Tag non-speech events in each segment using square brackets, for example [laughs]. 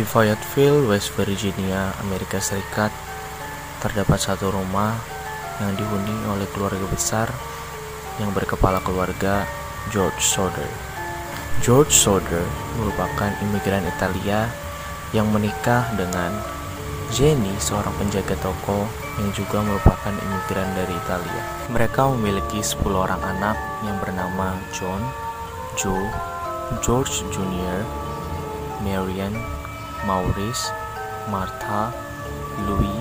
Di Fayetteville, West Virginia, Amerika Serikat, terdapat satu rumah yang dihuni oleh keluarga besar yang berkepala keluarga George Soder. George Soder merupakan imigran Italia yang menikah dengan Jenny, seorang penjaga toko yang juga merupakan imigran dari Italia. Mereka memiliki 10 orang anak yang bernama John, Joe, George Jr., Marian, Maurice, Martha, Louis,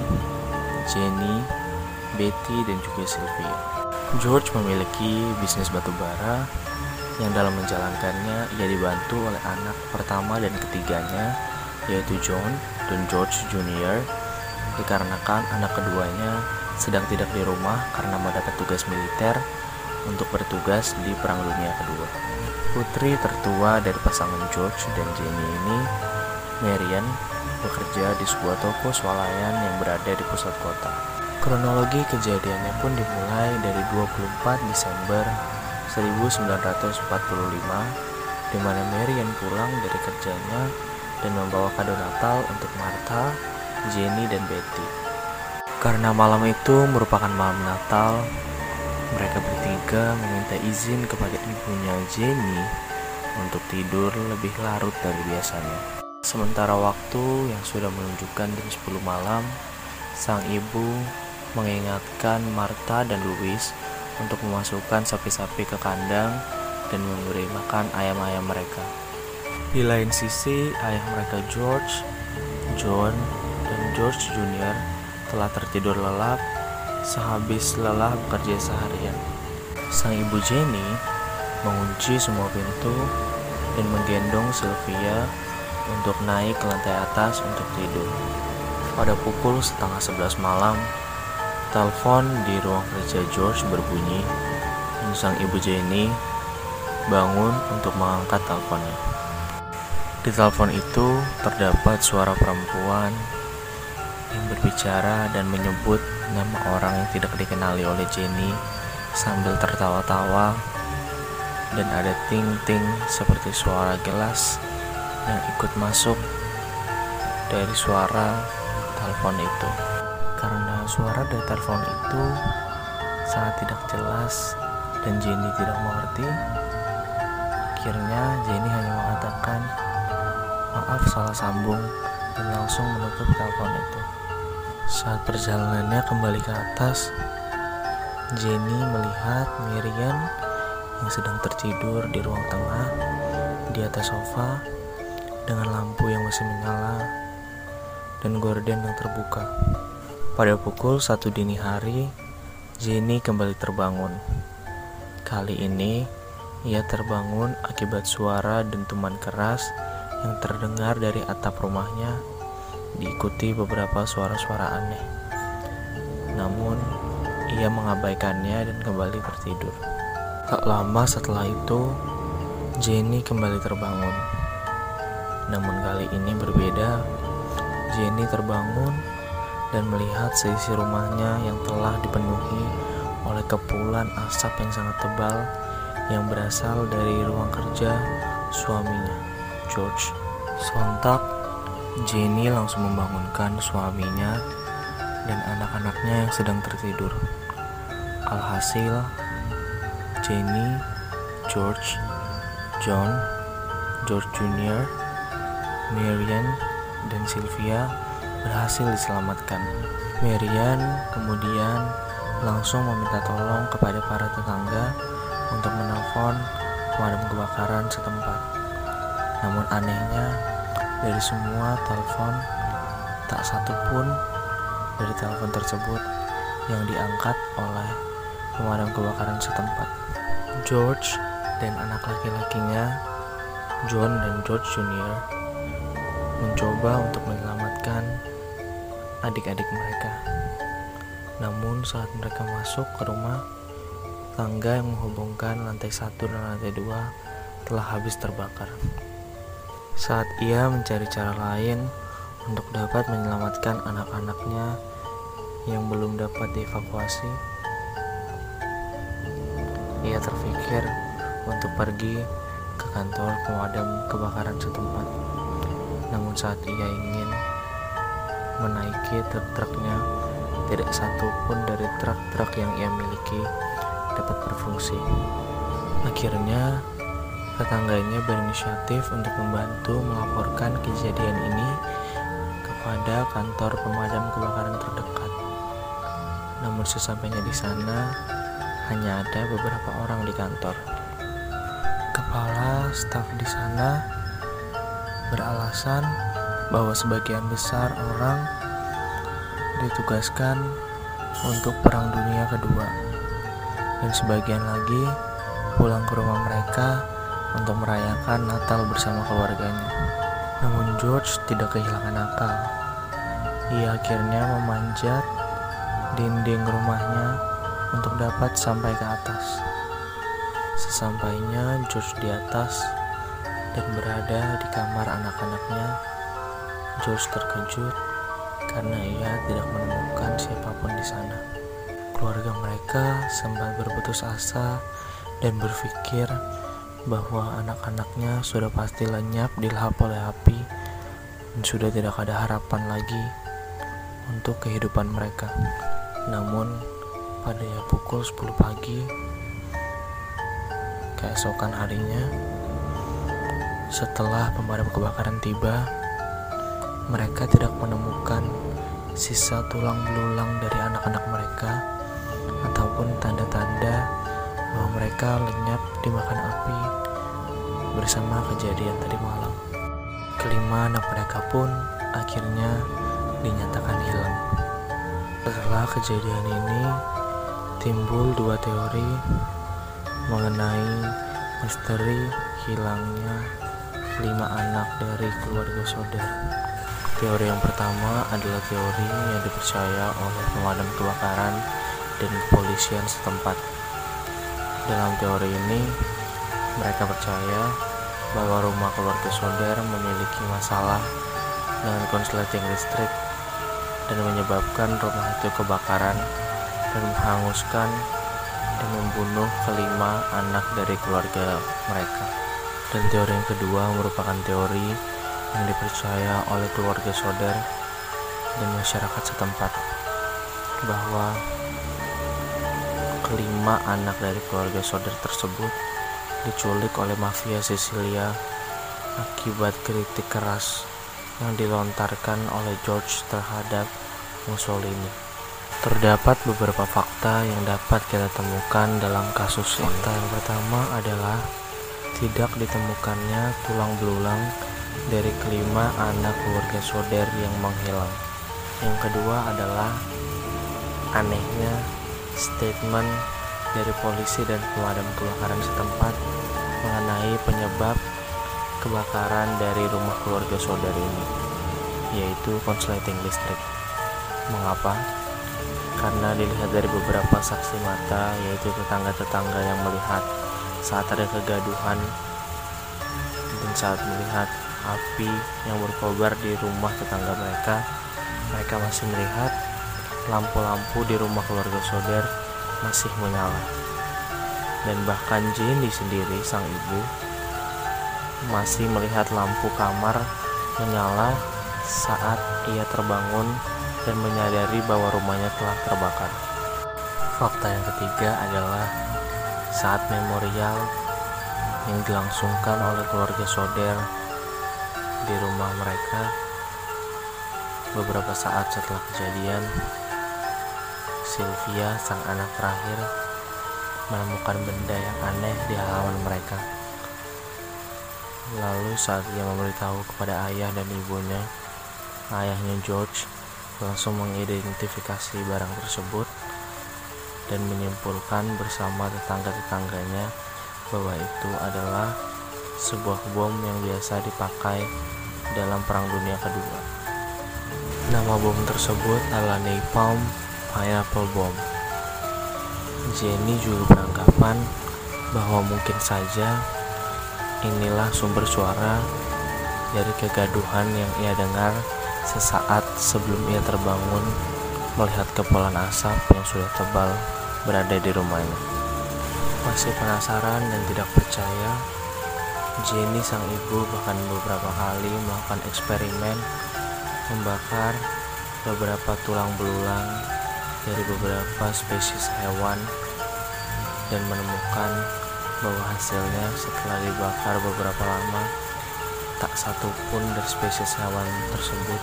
Jenny, Betty, dan juga Sylvia. George memiliki bisnis batubara yang dalam menjalankannya ia dibantu oleh anak pertama dan ketiganya yaitu John dan George Jr. dikarenakan anak keduanya sedang tidak di rumah karena mendapat tugas militer untuk bertugas di Perang Dunia Kedua. Putri tertua dari pasangan George dan Jenny ini Marian bekerja di sebuah toko swalayan yang berada di pusat kota. Kronologi kejadiannya pun dimulai dari 24 Desember 1945 di mana Marian pulang dari kerjanya dan membawa kado Natal untuk Martha, Jenny, dan Betty. Karena malam itu merupakan malam Natal, mereka bertiga meminta izin kepada ibunya Jenny untuk tidur lebih larut dari biasanya. Sementara waktu yang sudah menunjukkan jam 10 malam, sang ibu mengingatkan Martha dan Louis untuk memasukkan sapi-sapi ke kandang dan memberi makan ayam-ayam mereka. Di lain sisi, ayah mereka George, John, dan George Jr. telah tertidur lelap sehabis lelah bekerja seharian. Sang ibu Jenny mengunci semua pintu dan menggendong Sylvia untuk naik ke lantai atas untuk tidur. Pada pukul setengah sebelas malam, telepon di ruang kerja George berbunyi sang ibu Jenny bangun untuk mengangkat teleponnya. Di telepon itu terdapat suara perempuan yang berbicara dan menyebut nama orang yang tidak dikenali oleh Jenny sambil tertawa-tawa dan ada ting-ting seperti suara gelas yang ikut masuk dari suara telepon itu. Karena suara dari telepon itu sangat tidak jelas dan Jenny tidak mengerti, akhirnya Jenny hanya mengatakan maaf salah sambung dan langsung menutup telepon itu. Saat perjalanannya kembali ke atas, Jenny melihat Miriam yang sedang tertidur di ruang tengah di atas sofa dengan lampu yang masih menyala dan gorden yang terbuka. Pada pukul satu dini hari, Jenny kembali terbangun. Kali ini, ia terbangun akibat suara dentuman keras yang terdengar dari atap rumahnya, diikuti beberapa suara-suara aneh. Namun, ia mengabaikannya dan kembali tertidur. Tak lama setelah itu, Jenny kembali terbangun. Namun kali ini berbeda. Jenny terbangun dan melihat seisi rumahnya yang telah dipenuhi oleh kepulan asap yang sangat tebal yang berasal dari ruang kerja suaminya, George. Sontak, Jenny langsung membangunkan suaminya dan anak-anaknya yang sedang tertidur. Alhasil, Jenny, George, John, George Jr., Marian dan Sylvia berhasil diselamatkan. Marian kemudian langsung meminta tolong kepada para tetangga untuk menelpon pemadam kebakaran setempat. Namun anehnya, dari semua telepon, tak satu pun dari telepon tersebut yang diangkat oleh pemadam kebakaran setempat. George dan anak laki-lakinya, John dan George Jr., mencoba untuk menyelamatkan adik-adik mereka. Namun saat mereka masuk ke rumah, tangga yang menghubungkan lantai satu dan lantai dua telah habis terbakar. Saat ia mencari cara lain untuk dapat menyelamatkan anak-anaknya yang belum dapat dievakuasi, ia terpikir untuk pergi ke kantor pemadam kebakaran setempat. Namun saat ia ingin menaiki truk-truknya, tidak satu pun dari truk-truk yang ia miliki dapat berfungsi. Akhirnya, tetangganya berinisiatif untuk membantu melaporkan kejadian ini kepada kantor pemadam kebakaran terdekat. Namun sesampainya di sana, hanya ada beberapa orang di kantor. Kepala staf di sana beralasan bahwa sebagian besar orang ditugaskan untuk Perang Dunia Kedua, dan sebagian lagi pulang ke rumah mereka untuk merayakan Natal bersama keluarganya. Namun George tidak kehilangan akal. Ia akhirnya memanjat dinding rumahnya untuk dapat sampai ke atas. Sesampainya George di atas dan berada di kamar anak-anaknya, George terkejut karena ia tidak menemukan siapa pun di sana. Keluarga mereka sempat berputus asa dan berpikir bahwa anak-anaknya sudah pasti lenyap dilahap oleh api dan sudah tidak ada harapan lagi untuk kehidupan mereka. Namun, pada pukul 10 pagi keesokan harinya setelah pemadam kebakaran tiba mereka tidak menemukan sisa tulang belulang dari anak-anak mereka ataupun tanda-tanda bahwa mereka lenyap dimakan api bersama kejadian tadi malam. Kelima anak mereka pun akhirnya dinyatakan hilang. Setelah kejadian ini, timbul dua teori mengenai misteri hilangnya lima anak dari keluarga saudara. Teori yang pertama adalah teori yang dipercaya oleh pemadam kebakaran dan kepolisian setempat. Dalam teori ini, mereka percaya bahwa rumah keluarga saudara memiliki masalah dengan konsleting listrik dan menyebabkan rumah itu kebakaran dan menghanguskan dan membunuh kelima anak dari keluarga mereka. Dan teori yang kedua merupakan teori yang dipercaya oleh keluarga saudara dan masyarakat setempat bahwa kelima anak dari keluarga saudara tersebut diculik oleh mafia Sisilia akibat kritik keras yang dilontarkan oleh George terhadap Mussolini. Terdapat beberapa fakta yang dapat kita temukan dalam kasus ini. Fakta yang pertama adalah tidak ditemukannya tulang belulang dari kelima anak keluarga Soder yang menghilang. Yang kedua adalah anehnya statement dari polisi dan pemadam kebakaran setempat mengenai penyebab kebakaran dari rumah keluarga Soder ini, yaitu konsleting listrik. Mengapa? karena dilihat dari beberapa saksi mata yaitu tetangga-tetangga yang melihat saat ada kegaduhan dan saat melihat api yang berkobar di rumah tetangga mereka mereka masih melihat lampu-lampu di rumah keluarga Soder masih menyala dan bahkan Jenny sendiri sang ibu masih melihat lampu kamar menyala saat ia terbangun dan menyadari bahwa rumahnya telah terbakar. Fakta yang ketiga adalah saat memorial yang dilangsungkan oleh keluarga Soder di rumah mereka beberapa saat setelah kejadian. Sylvia sang anak terakhir menemukan benda yang aneh di halaman mereka. Lalu saat ia memberitahu kepada ayah dan ibunya ayahnya George langsung mengidentifikasi barang tersebut dan menyimpulkan bersama tetangga-tetangganya bahwa itu adalah sebuah bom yang biasa dipakai dalam Perang Dunia Kedua. Nama bom tersebut adalah Napalm Pineapple Bomb. Jenny juga beranggapan bahwa mungkin saja inilah sumber suara dari kegaduhan yang ia dengar Sesaat sebelum ia terbangun, melihat kepulan asap yang sudah tebal berada di rumahnya. Masih penasaran dan tidak percaya, Jenny sang ibu bahkan beberapa kali melakukan eksperimen membakar beberapa tulang belulang dari beberapa spesies hewan dan menemukan bahwa hasilnya setelah dibakar beberapa lama tak satu pun dari spesies hewan tersebut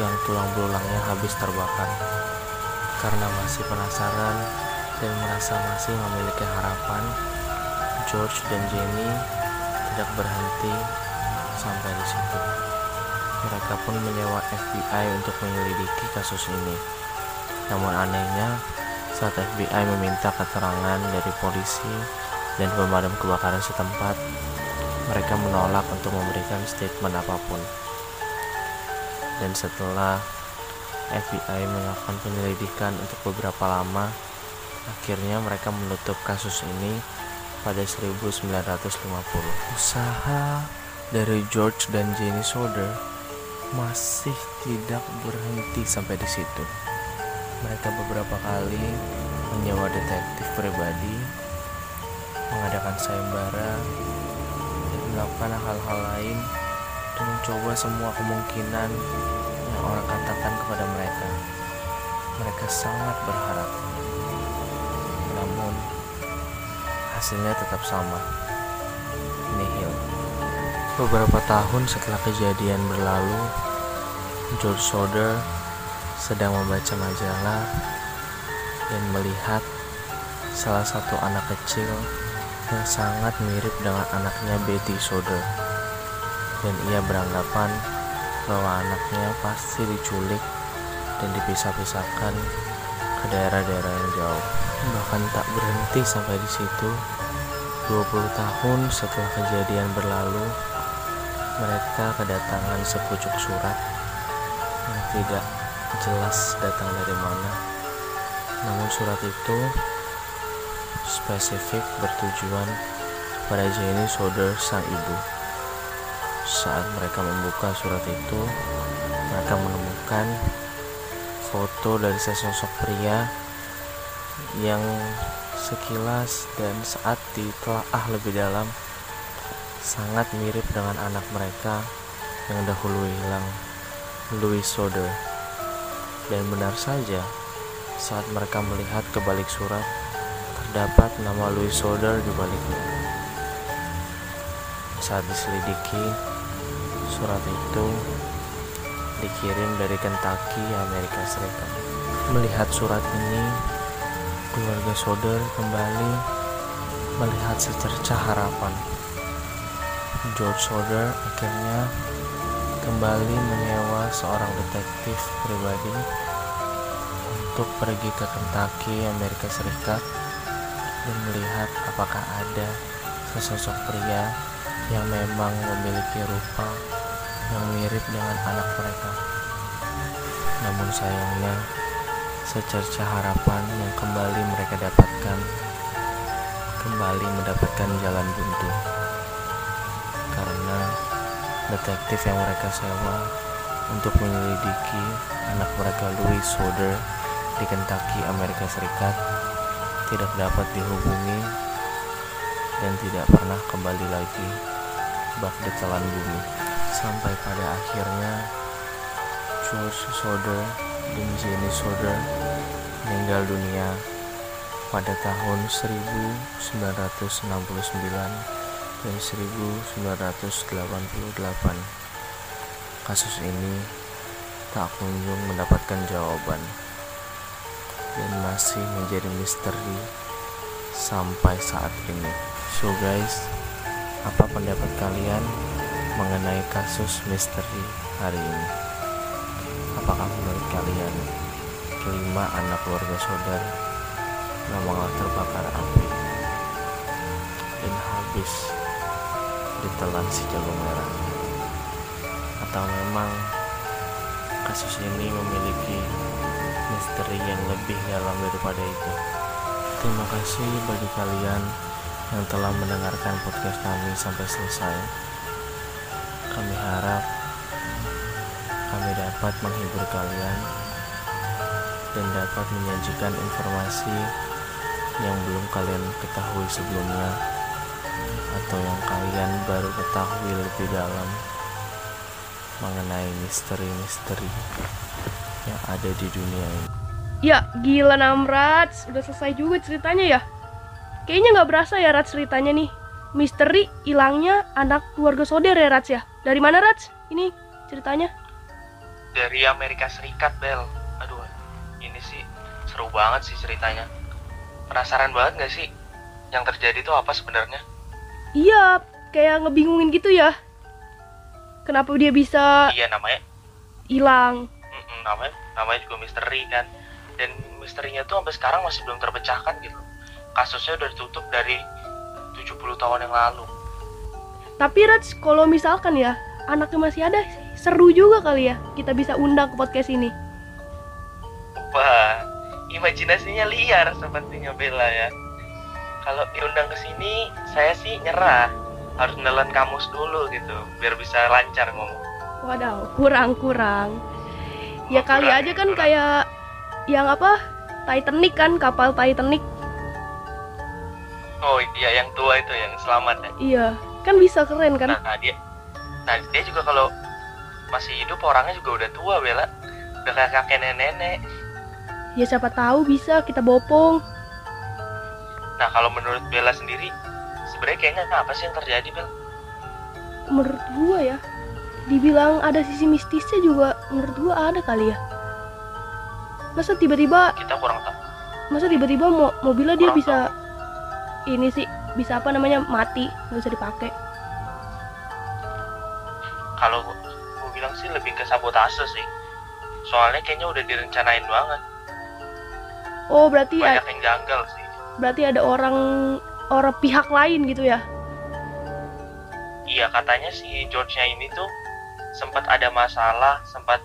yang tulang belulangnya habis terbakar karena masih penasaran dan merasa masih memiliki harapan George dan Jenny tidak berhenti sampai di situ. Mereka pun menyewa FBI untuk menyelidiki kasus ini. Namun anehnya, saat FBI meminta keterangan dari polisi dan pemadam kebakaran setempat, mereka menolak untuk memberikan statement apa pun. Dan setelah FBI melakukan penyelidikan untuk beberapa lama, akhirnya mereka menutup kasus ini pada 1950. Usaha dari George dan Jenny Soder masih tidak berhenti sampai di situ. Mereka beberapa kali menyewa detektif pribadi, mengadakan sayembara, dan melakukan hal-hal lain dan mencoba semua kemungkinan orang katakan kepada mereka. Mereka sangat berharap. Namun, hasilnya tetap sama. Nihil. Beberapa tahun setelah kejadian berlalu, George Soder sedang membaca majalah dan melihat salah satu anak kecil yang sangat mirip dengan anaknya Betty Soder. Dan ia beranggapan bahwa anaknya pasti diculik dan dipisah-pisahkan ke daerah-daerah yang jauh bahkan tak berhenti sampai di situ. 20 tahun setelah kejadian berlalu, mereka kedatangan sepucuk surat yang tidak jelas datang dari mana. Namun surat itu spesifik bertujuan pada Jenny Soder sang ibu. Saat mereka membuka surat itu, mereka menemukan foto dari sesosok pria yang sekilas dan saat ditelaah lebih dalam sangat mirip dengan anak mereka yang dahulu hilang, Louis Soder. Dan benar saja, saat mereka melihat ke balik surat, terdapat nama Louis Soder di baliknya. Saat diselidiki, surat itu dikirim dari Kentucky, Amerika Serikat. Melihat surat ini, keluarga Soder kembali melihat secercah harapan. George Soder akhirnya kembali menyewa seorang detektif pribadi untuk pergi ke Kentucky, Amerika Serikat dan melihat apakah ada sesosok pria yang memang memiliki rupa yang mirip dengan anak mereka. Namun sayangnya, secerca harapan yang kembali mereka dapatkan kembali mendapatkan jalan buntu karena detektif yang mereka sewa untuk menyelidiki anak mereka Louis Soder di Kentucky, Amerika Serikat tidak dapat dihubungi dan tidak pernah kembali lagi bak di bumi sampai pada akhirnya George Soder dan Jenny Soder meninggal dunia pada tahun 1969 dan 1988. Kasus ini tak kunjung mendapatkan jawaban dan masih menjadi misteri sampai saat ini. So guys, apa pendapat kalian mengenai kasus misteri hari ini? Apakah menurut kalian kelima anak keluarga saudara memang terbakar api dan habis ditelan si jago merah? Atau memang kasus ini memiliki misteri yang lebih dalam daripada itu? Terima kasih bagi kalian yang telah mendengarkan podcast kami sampai selesai. Kami harap kami dapat menghibur kalian dan dapat menyajikan informasi yang belum kalian ketahui sebelumnya atau yang kalian baru ketahui lebih dalam mengenai misteri-misteri yang ada di dunia ini. Ya, gila Namrats, udah selesai juga ceritanya ya. Kayaknya nggak berasa ya Rats ceritanya nih. Misteri hilangnya anak keluarga Soder ya Rats ya. Dari mana Rats? Ini ceritanya. Dari Amerika Serikat, Bel. Aduh, ini sih seru banget sih ceritanya. Penasaran banget gak sih yang terjadi itu apa sebenarnya? Iya, kayak ngebingungin gitu ya. Kenapa dia bisa Iya namanya, hilang? mm-mm, namanya, namanya juga misteri kan. Dan misterinya tuh sampai sekarang masih belum terpecahkan gitu. Kasusnya udah ditutup dari 70 tahun yang lalu. Tapi Rats, kalau misalkan ya anaknya masih ada, seru juga kali ya kita bisa undang ke podcast ini. Wah, imajinasinya liar sepertinya Bella ya. Kalau diundang ke sini, saya sih nyerah. Harus nelan kamus dulu gitu, biar bisa lancar ngomong. Waduh, kurang-kurang. Ya Oh, kali kurang aja ya, kan kurang. kayak yang apa? Titanic kan, kapal Titanic. Oh iya, yang tua itu yang selamat ya. Iya, kan bisa keren kan? Nah dia, nah dia juga kalau masih hidup orangnya juga udah tua Bella. Udah kayak kakek nenek-nenek. Ya siapa tahu bisa kita bopong. Nah kalau menurut Bella sendiri, sebenarnya kayaknya apa sih yang terjadi Bel? Menurut gua ya, dibilang ada sisi mistisnya juga menurut gua ada kali ya. Masa tiba-tiba, Kita kurang tahu. masa tiba-tiba mo mobilnya dia bisa ini sih bisa apa namanya mati nggak bisa dipakai. Kalau gue bilang sih lebih ke sabotase sih. Soalnya kayaknya udah direncanain banget. Oh berarti a- Banyak yang janggal sih. berarti ada orang orang pihak lain gitu ya? Iya katanya si George-nya ini tuh sempat ada masalah, sempat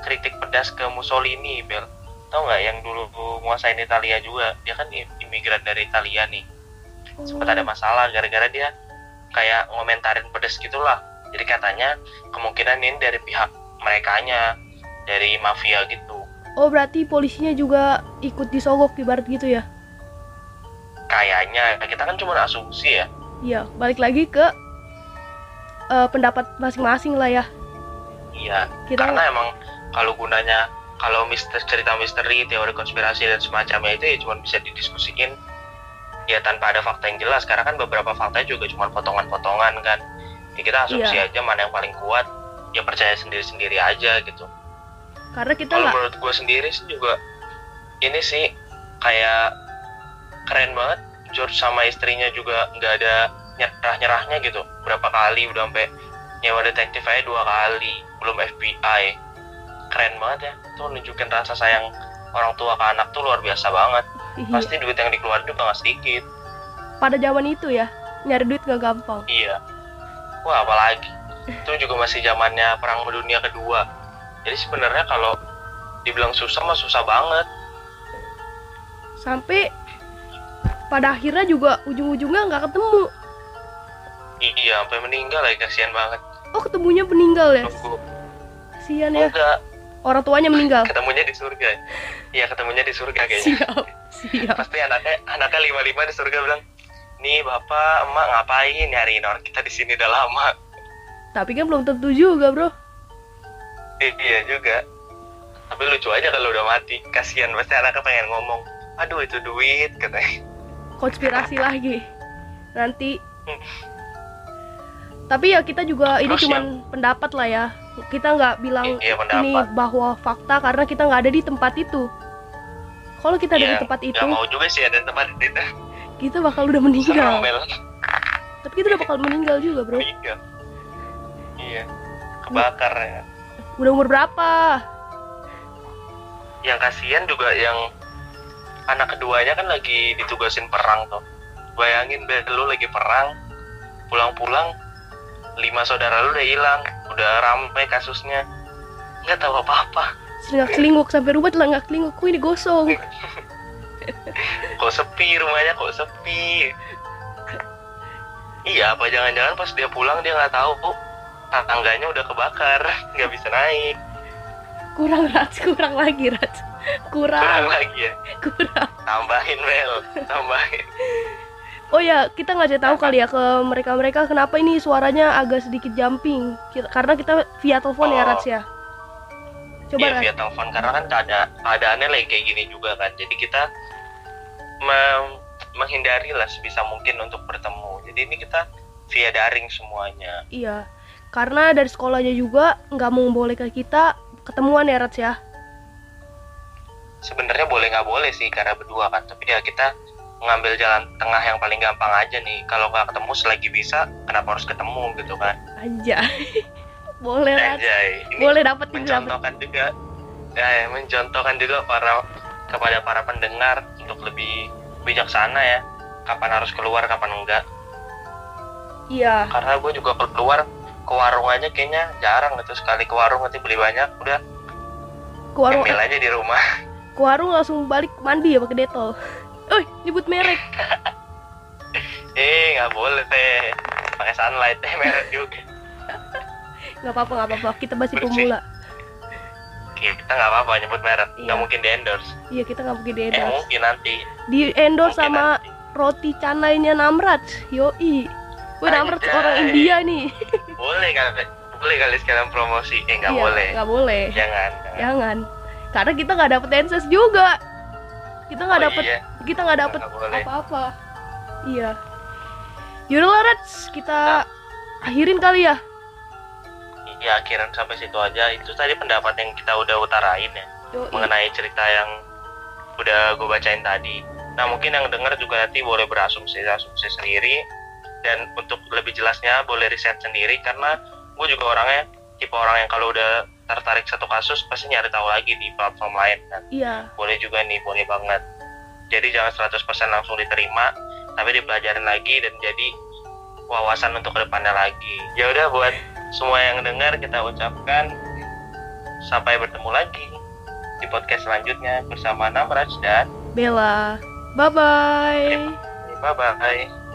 kritik pedas ke Mussolini, Bel. Tahu nggak yang dulu nguasain Italia juga? Dia kan imigran dari Italia nih. Sempat ada masalah gara-gara dia kayak ngomentarin pedas gitulah. Jadi katanya kemungkinan ini dari pihak merekanya, dari mafia gitu. Oh berarti polisinya juga ikut disogok ibarat gitu ya? Kayaknya kita kan cuma asumsi ya. Iya, balik lagi ke eh, pendapat masing-masing lah ya. Iya, Kita karena emang kalau gunanya kalau mister cerita misteri, teori konspirasi dan semacamnya itu ya cuma bisa didiskusiin ya tanpa ada fakta yang jelas karena kan beberapa faktanya juga cuma potongan-potongan kan. Ya kita asumsi Iya. aja mana yang paling kuat, ya percaya sendiri-sendiri aja gitu. karena kita Kalau menurut gue sendiri sih juga ini sih kayak keren banget George sama istrinya juga nggak ada nyerah-nyerahnya gitu. Berapa kali udah sampai nyewa detektif aja dua kali, belum FBI. Keren banget ya. Tuh nunjukin rasa sayang orang tua ke anak tuh luar biasa banget. Iya. Pasti duit yang dikeluarin juga nggak sedikit. pada zaman itu ya nyari duit gak gampang. Iya. Wah apalagi. Itu juga masih zamannya perang dunia kedua. Jadi sebenarnya kalau dibilang susah mah susah banget. Sampai pada akhirnya juga ujung-ujungnya nggak ketemu. Iya, sampai meninggal lagi kasihan banget. Oh ketemunya meninggal ya? Nunggu. Kasian ya. Enggak, Orang tuanya meninggal. [laughs] ketemunya di surga. Iya, ketemunya di surga kayaknya. Siap, siap. Pasti anaknya anaknya lima lima di surga bilang, nih bapak, emak ngapain nyariin orang kita di sini udah lama. Tapi kan belum tentu juga bro. Iya juga. Tapi lucu aja kalau udah mati. Kasihan pasti anaknya pengen ngomong. Aduh itu duit katanya. Konspirasi [laughs] lagi. Nanti. Tapi ya kita juga ini Terus cuman pendapat lah ya. Kita nggak bilang Iya, ini bahwa fakta karena kita nggak ada di tempat itu. Kalau kita ada di Iya, tempat itu, Gak mau juga sih ada tempat itu. kita bakal udah meninggal. Tapi kita udah bakal meninggal juga bro. Iya. Iya. Kebakar ya. Udah umur berapa? yang kasihan juga yang anak keduanya kan lagi ditugasin perang tuh bayangin lu lagi perang pulang-pulang lima saudara lu udah hilang udah ramai kasusnya nggak tahu apa-apa Sering nggak kelinguk sampai rumah telah nggak kelinguk. Kok ini gosong. [laughs] kok sepi rumahnya kok sepi iya apa jangan-jangan pas dia pulang dia nggak tahu kok tangganya udah kebakar [laughs] nggak bisa naik Kurang rats, kurang lagi rats. kurang Kurang, lagi ya kurang. tambahin Bel tambahin Oh ya, kita ngasih tahu kali ya ke mereka-mereka kenapa ini suaranya agak sedikit jumping. Kita- karena kita via telepon ya, Oh. Rats ya. Coba Rats. via telepon karena kan keada keadaannya lagi kayak gini juga kan. Jadi kita mem- menghindari lah sebisa mungkin untuk bertemu. Jadi ini kita via daring semuanya. Iya. Karena dari sekolahnya juga nggak membolehkan kita ketemuan ya, Rats ya. Sebenarnya boleh nggak boleh sih karena berdua kan. Tapi ya kita mengambil jalan tengah yang paling gampang aja nih. Kalau nggak ketemu selagi bisa, kenapa harus ketemu gitu kan? Aja. [laughs] Boleh. Anjay. Ini Boleh dapat mencontohkan juga ya, mencontohkan juga para kepada para pendengar untuk lebih bijaksana ya kapan harus keluar kapan enggak Iya. karena gue juga keluar ke warung aja kayaknya jarang gitu sekali ke warung nanti beli banyak udah Ke warung, ambil aja di rumah ke warung langsung balik mandi ya pakai detol. Eh, nyebut merek. [laughs] eh nggak boleh teh pakai sunlight teh merek juga [laughs] nggak apa-apa, nggak apa-apa. Kita masih pemula. kita nggak apa-apa nyebut merek Iya. nggak mungkin di endorse Iya, kita nggak mungkin di eh endorse. mungkin nanti Di endorse Mungkin sama nanti. roti canainya Namrats. Yoi. Wih, Namrats Anjay. orang India nih. [laughs] boleh kali boleh kali sekalian promosi eh nggak Iya, boleh Nggak boleh. jangan jangan. Jangan. Karena kita nggak dapet dances juga. Kita nggak Oh, dapet iya. kita nggak dapet Nggak apa-apa. Iya. Yaudah lah, Rats. Kita akhirin kali ya. Ya akhiran sampai situ aja. Itu tadi pendapat yang kita udah utarain ya Yoi. mengenai cerita yang udah gue bacain tadi. Nah mungkin yang denger juga nanti boleh berasumsi asumsi sendiri. Dan untuk lebih jelasnya boleh riset sendiri karena gue juga orangnya tipe orang yang kalau udah tertarik satu kasus pasti nyari tahu lagi di platform lain kan? Iya. boleh juga nih boleh banget. Jadi jangan 100% langsung diterima tapi dipelajarin lagi dan jadi wawasan untuk ke depannya lagi. Ya udah buat semua yang dengar kita ucapkan sampai bertemu lagi di podcast selanjutnya bersama Namraj dan Bella. Bye bye. bye bye